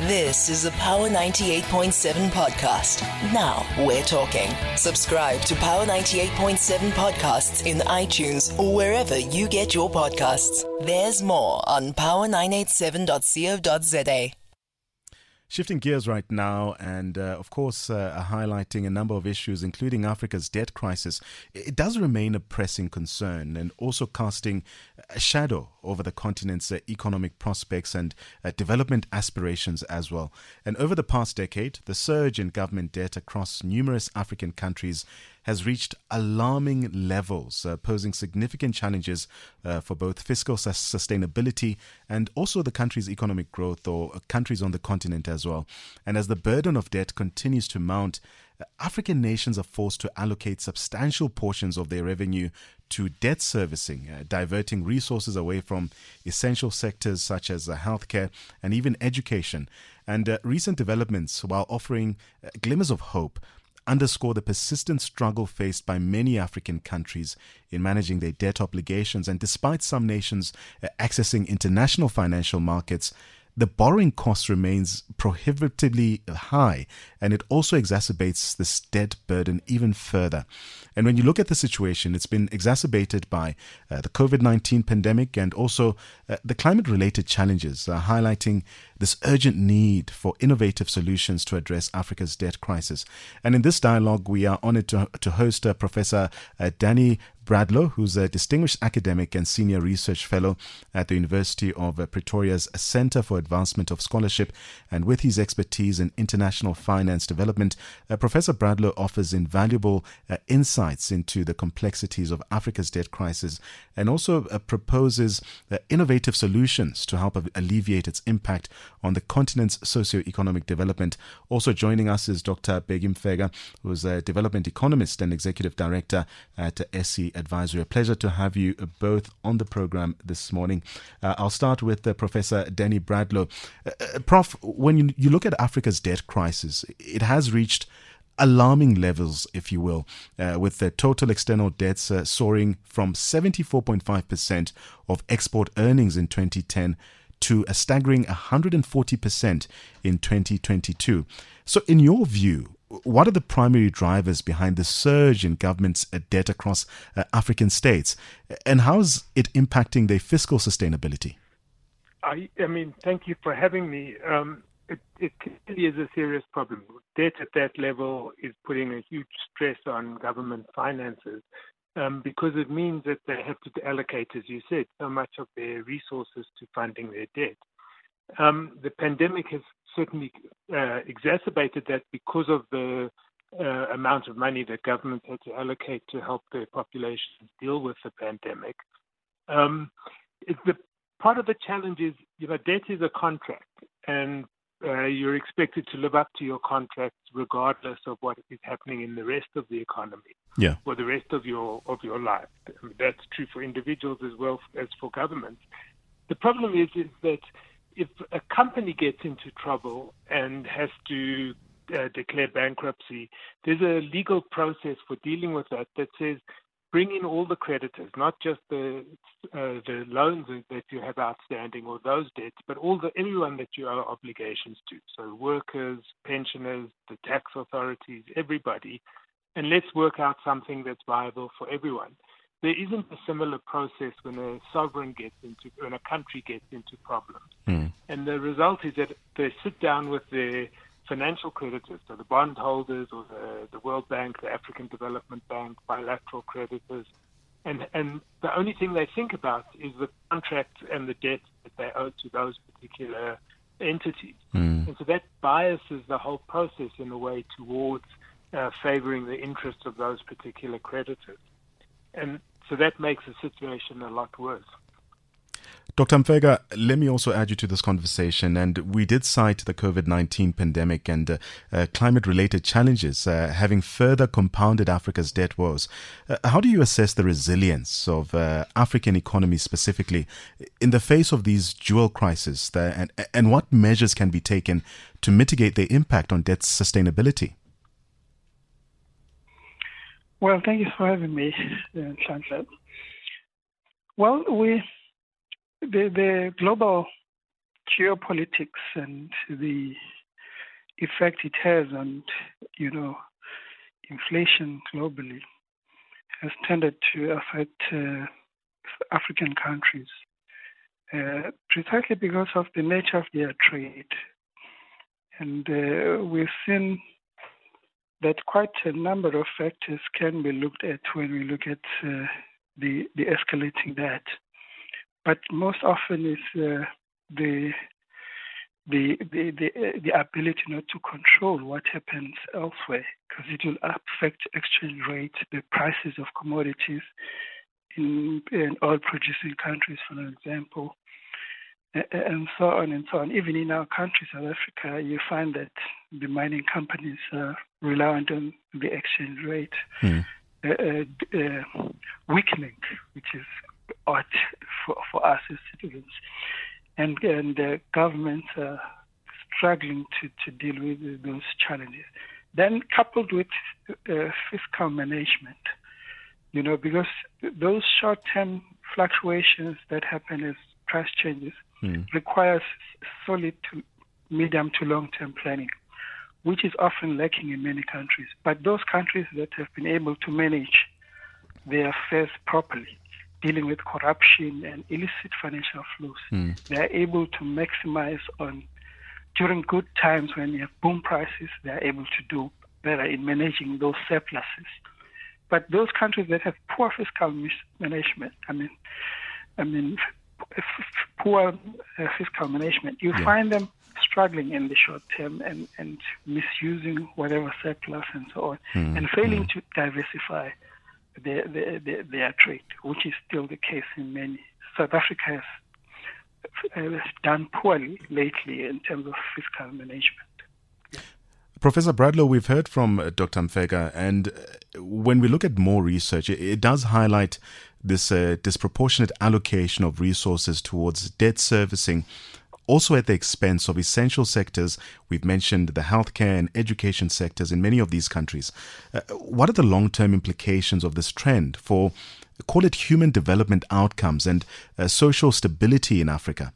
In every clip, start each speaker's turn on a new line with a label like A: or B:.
A: This is a Power 98.7 podcast. Now we're talking. Subscribe to Power 98.7 podcasts in iTunes or wherever you get your podcasts. There's more on power987.co.za.
B: Shifting gears right now, and uh, of course, uh, highlighting a number of issues, including Africa's debt crisis, it does remain a pressing concern and also casting a shadow over the continent's uh, economic prospects and uh, development aspirations as well. And over the past decade, the surge in government debt across numerous African countries has reached alarming levels, uh, posing significant challenges uh, for both fiscal sustainability and also the country's economic growth or countries on the continent as well. And as the burden of debt continues to mount, African nations are forced to allocate substantial portions of their revenue to debt servicing, uh, diverting resources away from essential sectors such as uh, healthcare and even education. And uh, recent developments, while offering uh, glimmers of hope, underscore the persistent struggle faced by many African countries in managing their debt obligations. And despite some nations uh, accessing international financial markets, the borrowing cost remains prohibitively high and it also exacerbates this debt burden even further. And when you look at the situation, it's been exacerbated by uh, the COVID 19 pandemic and also uh, the climate related challenges, uh, highlighting this urgent need for innovative solutions to address Africa's debt crisis. And in this dialogue, we are honored to, to host uh, Professor uh, Danny Bradlow, who's a distinguished academic and senior research fellow at the University of uh, Pretoria's Center for Advancement of Scholarship. And with his expertise in international finance development, uh, Professor Bradlow offers invaluable uh, insights into the complexities of Africa's debt crisis and also uh, proposes uh, innovative solutions to help alleviate its impact on the continent's socio-economic development. Also joining us is Dr. Bheki Mfeka, who's a development economist and executive director at SE Advisory. A pleasure to have you both on the program this morning. Uh, I'll start with uh, Professor Danny Bradlow. Uh, uh, Prof, when you, you look at Africa's debt crisis, it has reached alarming levels, if you will, uh, with the total external debts uh, soaring from 74.5% of export earnings in 2010 to a staggering 140% in 2022. So, in your view, what are the primary drivers behind the surge in government's uh, debt across uh, African states, and how is it impacting their fiscal sustainability?
C: I, I mean, thank you for having me. Um, it, it clearly is a serious problem. Debt at that level is putting a huge stress on government finances um, because it means that they have to allocate, as you said, so much of their resources to funding their debt. Um, the pandemic has certainly uh, exacerbated that because of the uh, amount of money that governments had to allocate to help their populations deal with the pandemic. Um, the part of the challenge is, you know, debt is a contract, and uh, you're expected to live up to your contracts regardless of what is happening in the rest of the economy
B: yeah.
C: or the rest of your of your life. I mean, that's true for individuals as well as for governments. The problem is is that if a company gets into trouble and has to uh, declare bankruptcy, there's a legal process for dealing with that that says bring in all the creditors, not just the uh, the loans that you have outstanding or those debts, but all the everyone that you owe obligations to. So workers, pensioners, the tax authorities, everybody, and let's work out something that's viable for everyone. There isn't a similar process when a sovereign gets into when a country gets into problems, mm. and the result is that they sit down with their financial creditors, so the bondholders or the, the World Bank, the African Development Bank, bilateral creditors, and and the only thing they think about is the contract and the debt that they owe to those particular entities, mm. and so that biases the whole process in a way towards uh, favoring the interests of those particular creditors, and so that makes the situation a lot worse.
B: Dr. Mfeka, let me also add you to this conversation. And we did cite the COVID 19 pandemic and uh, uh, climate related challenges uh, having further compounded Africa's debt woes. Uh, how do you assess the resilience of uh, African economies specifically in the face of these dual crises? and, and what measures can be taken to mitigate their impact on debt sustainability?
D: Well, thank you for having me, Chancellor. Well, we the, the global geopolitics and the effect it has on, you know, inflation globally has tended to affect uh, African countries uh, precisely because of the nature of their trade. And uh, we've seen that quite a number of factors can be looked at when we look at uh, the, the escalating debt. But most often is uh, the the the the, the ability not to control what happens elsewhere because it will affect exchange rates, the prices of commodities in, in oil producing countries, for example, and so on and so on. Even in our country, South Africa, you find that the mining companies are reliant on the exchange rate mm. uh, uh, weakening, which is odd for, for us as citizens and and the governments are struggling to, to deal with those challenges. Then coupled with uh, fiscal management, you know, because those short-term fluctuations that happen as price changes hmm. requires solid to medium to long-term planning, which is often lacking in many countries. But those countries that have been able to manage their affairs properly dealing with corruption and illicit financial flows. Mm. They are able to maximize on during good times when you have boom prices. They are able to do better in managing those surpluses. But those countries that have poor fiscal management, I mean, I mean, poor uh, fiscal management, you yeah. find them struggling in the short term and, and misusing whatever surplus and so on, mm. and failing mm. to diversify their, their, their, their trade, which is still the case in many. South Africa has uh, done poorly lately in terms of fiscal management.
B: Professor Bradlow, we've heard from uh, Dr. Mfeka, and when we look at more research, it does highlight this uh, disproportionate allocation of resources towards debt servicing also at the expense of essential sectors. We've mentioned the healthcare and education sectors in many of these countries. Uh, what are the long term implications of this trend for, call it human development outcomes and uh, social stability in Africa?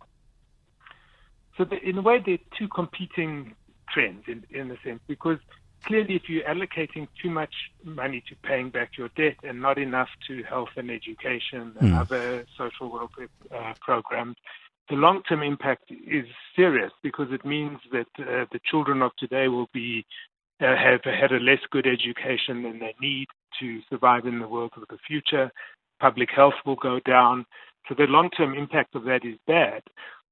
C: So, the, in a way, there are two competing trends in, in a sense, because clearly, if you're allocating too much money to paying back your debt and not enough to health and education and mm. other social welfare uh, programs, the long term impact is serious because it means that uh, the children of today will be uh, have had a less good education than they need to survive in the world of the future. Public health will go down. So the long term impact of that is bad.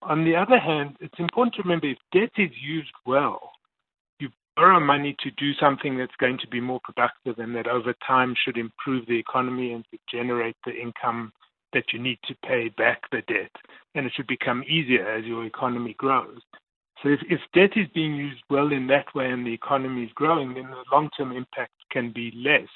C: On the other hand, it's important to remember if debt is used well, borrow money to do something that's going to be more productive and that over time should improve the economy and to generate the income that you need to pay back the debt, and it should become easier as your economy grows. So if, if debt is being used well in that way and the economy is growing, then the long-term impact can be less.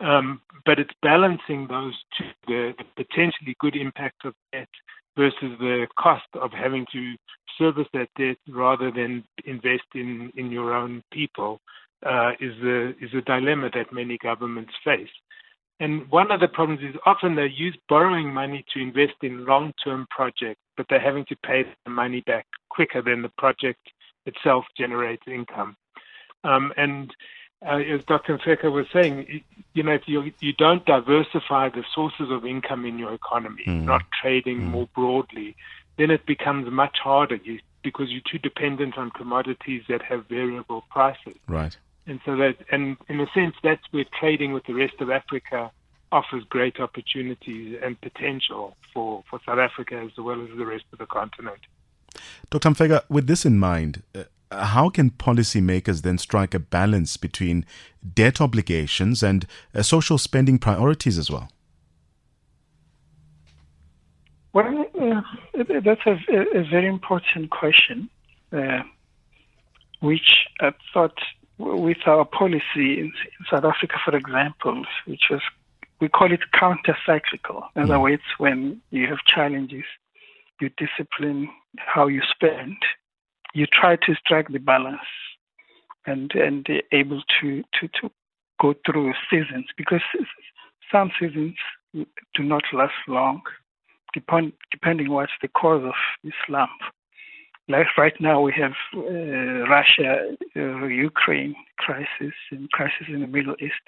C: Um, but it's balancing those two, the, the potentially good impact of debt versus the cost of having to service that debt rather than invest in, in your own people uh, is a is a dilemma that many governments face. And one of the problems is often they use borrowing money to invest in long term projects, but they're having to pay the money back quicker than the project itself generates income. Um, and uh, as Dr. Mfeka was saying, you know, if you, you don't diversify the sources of income in your economy, mm. not trading mm. more broadly, then it becomes much harder you, because you're too dependent on commodities that have variable prices.
B: Right.
C: And so that, and in a sense, that's where trading with the rest of Africa offers great opportunities and potential for, for South Africa as well as the rest of the continent.
B: Dr. Mfeka, with this in mind, uh, how can policymakers then strike a balance between debt obligations and uh, social spending priorities as well?
D: Well, uh, that's a, a, very important question, uh, which I thought with our policy in, South Africa, for example, which was we call it counter-cyclical. In other mm. words, when you have challenges, you discipline how you spend. You try to strike the balance and and able to to to go through seasons because some seasons do not last long, depend, depending what's the cause of this slump. like right now we have uh, Russia, uh, Ukraine crisis and crisis in the Middle East.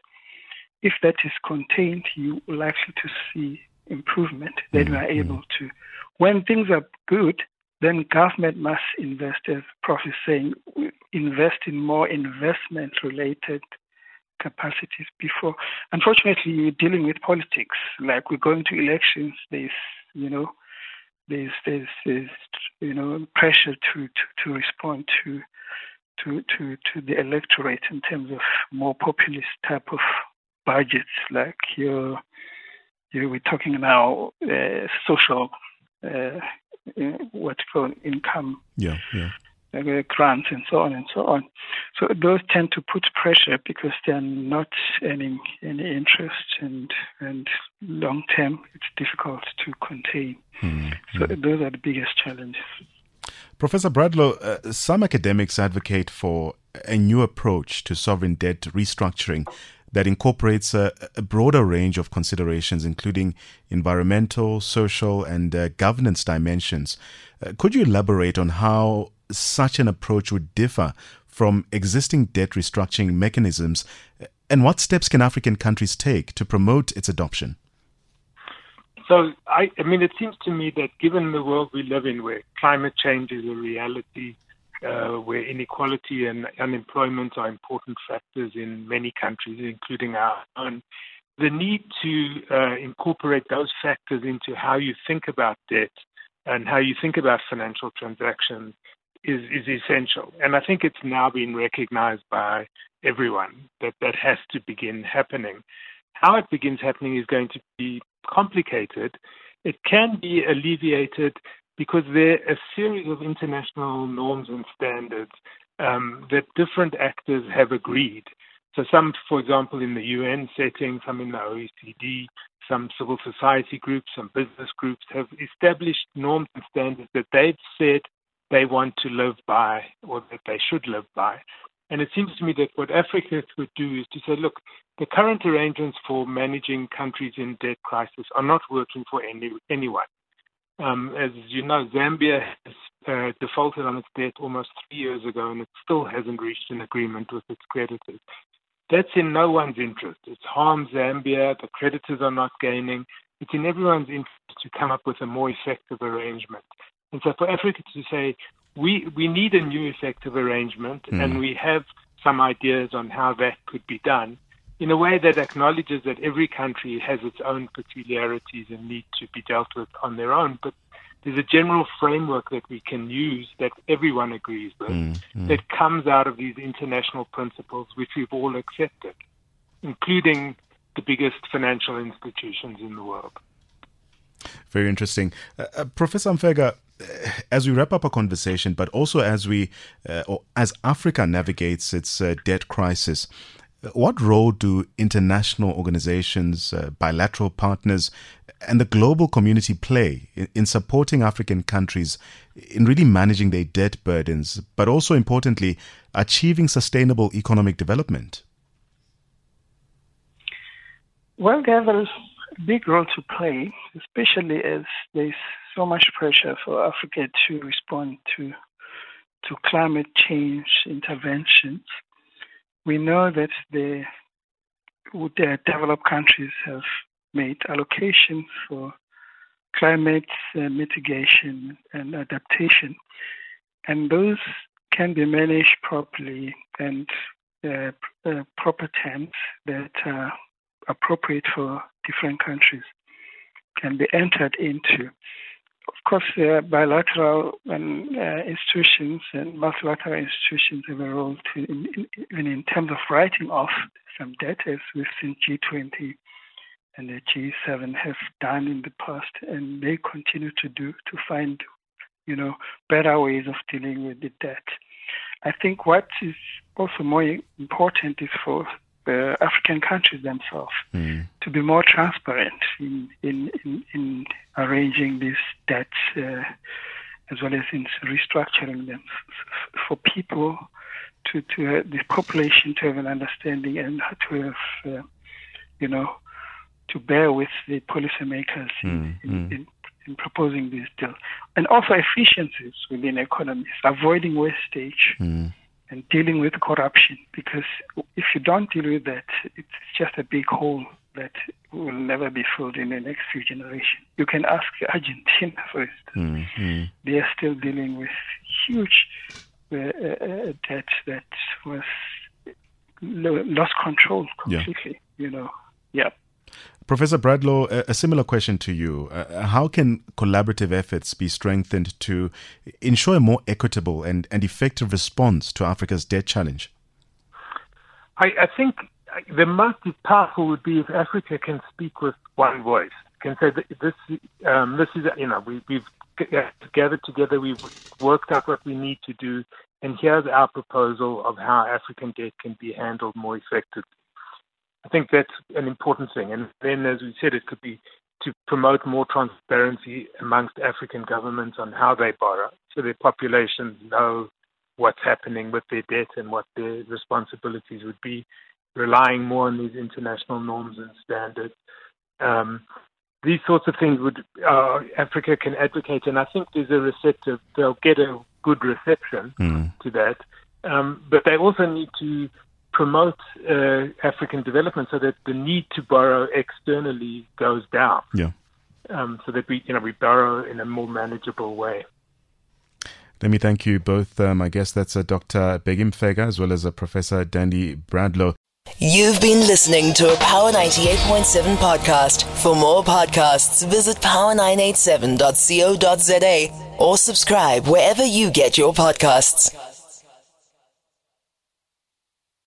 D: If that is contained, you are likely to see improvement. Then mm-hmm. we are able to. When things are good, then government must invest, as Prof is saying, invest in more investment-related capacities before. Unfortunately, we're dealing with politics. Like we're going to elections. There's, you know, there's there's, there's you know pressure to, to, to respond to to to to the electorate in terms of more populist type of budgets. Like you're, you we're talking now uh, social. Uh, what's called income.
B: Yeah, yeah
D: grants and so on and so on. So those tend to put pressure because they're not earning any interest and and long term it's difficult to contain. Mm-hmm. So those are the biggest challenges.
B: Professor Bradlow, uh, some academics advocate for a new approach to sovereign debt restructuring that incorporates a, a broader range of considerations, including environmental, social, and uh, governance dimensions. Uh, could you elaborate on how such an approach would differ from existing debt restructuring mechanisms, and what steps can African countries take to promote its adoption?
C: So, I, I mean, it seems to me that given the world we live in, where climate change is a reality, uh, where inequality and unemployment are important factors in many countries, including our own, the need to uh, incorporate those factors into how you think about debt and how you think about financial transactions is, is essential. And I think it's now been recognized by everyone that that has to begin happening. How it begins happening is going to be complicated. It can be alleviated because there are a series of international norms and standards um, that different actors have agreed. So, some, for example, in the UN setting, some in the OECD, some civil society groups, some business groups have established norms and standards that they've said they want to live by or that they should live by. And it seems to me that what Africa would do is to say, look, the current arrangements for managing countries in debt crisis are not working for any, anyone. Um, as you know, Zambia has uh, defaulted on its debt almost three years ago, and it still hasn't reached an agreement with its creditors. That's in no one's interest. It's harmed Zambia. The creditors are not gaining. It's in everyone's interest to come up with a more effective arrangement. And so for Africa to say, we, we need a new effective arrangement mm. and we have some ideas on how that could be done in a way that acknowledges that every country has its own peculiarities and need to be dealt with on their own. But there's a general framework that we can use that everyone agrees with mm, mm. that comes out of these international principles which we've all accepted, including the biggest financial institutions in the world.
B: Very interesting. Uh, uh, Professor Mfeka, uh, as we wrap up our conversation, but also as we, uh, or as Africa navigates its uh, debt crisis, what role do international organizations, uh, bilateral partners, and the global community play in, in supporting African countries in really managing their debt burdens, but also importantly, achieving sustainable economic development?
D: Well, they have a big role to play, especially as there's so much pressure for Africa to respond to to climate change interventions. We know that the, developed countries have made allocations for climate uh, mitigation and adaptation, and those can be managed properly and uh, uh, proper terms that are appropriate for different countries can be entered into. Of course, uh, bilateral and, uh, institutions and multilateral institutions have a role to, in, in, even in terms of writing off some debt, as we've seen G20 and the G7 have done in the past, and they continue to do to find, you know, better ways of dealing with the debt. I think what is also more important is for uh, African countries themselves mm. to be more transparent in in, in, in arranging these debts uh, as well as in restructuring them for people to to uh, the population to have an understanding and to have uh, you know to bear with the policymakers mm. in, mm. in, in proposing this deal, and also efficiencies within economies, avoiding wastage. Mm and dealing with corruption because if you don't deal with that, it's just a big hole that will never be filled in the next few generations. You can ask Argentina, for instance. Mm-hmm. They are still dealing with huge uh, uh, debt that was lost control completely, yeah. you know. Yeah.
B: Professor Bradlow, a, similar question to you. Uh, how can collaborative efforts be strengthened to ensure a more equitable and, and effective response to Africa's debt challenge?
C: I, I think the most powerful would be if Africa can speak with one voice, can say that this, um, this is, you know, we, we've gathered together, we've worked out what we need to do, and here's our proposal of how African debt can be handled more effectively. I think that's an important thing. And then, as we said, it could be to promote more transparency amongst African governments on how they borrow, so their populations know what's happening with their debt and what their responsibilities would be, relying more on these international norms and standards. Um, these sorts of things would uh, Africa can advocate, and I think there's a receptive. They'll get a good reception mm. to that, um, but they also need to promote uh, African development so that the need to borrow externally goes down.
B: Yeah.
C: Um, so that we, you know, we borrow in a more manageable way.
B: Let me thank you both. Um, I guess that's a Dr. Bheki Mfeka as well as a Professor Danny Bradlow.
A: You've been listening to a Power 98.7 podcast. For more podcasts, visit power987.co.za or subscribe wherever you get your podcasts.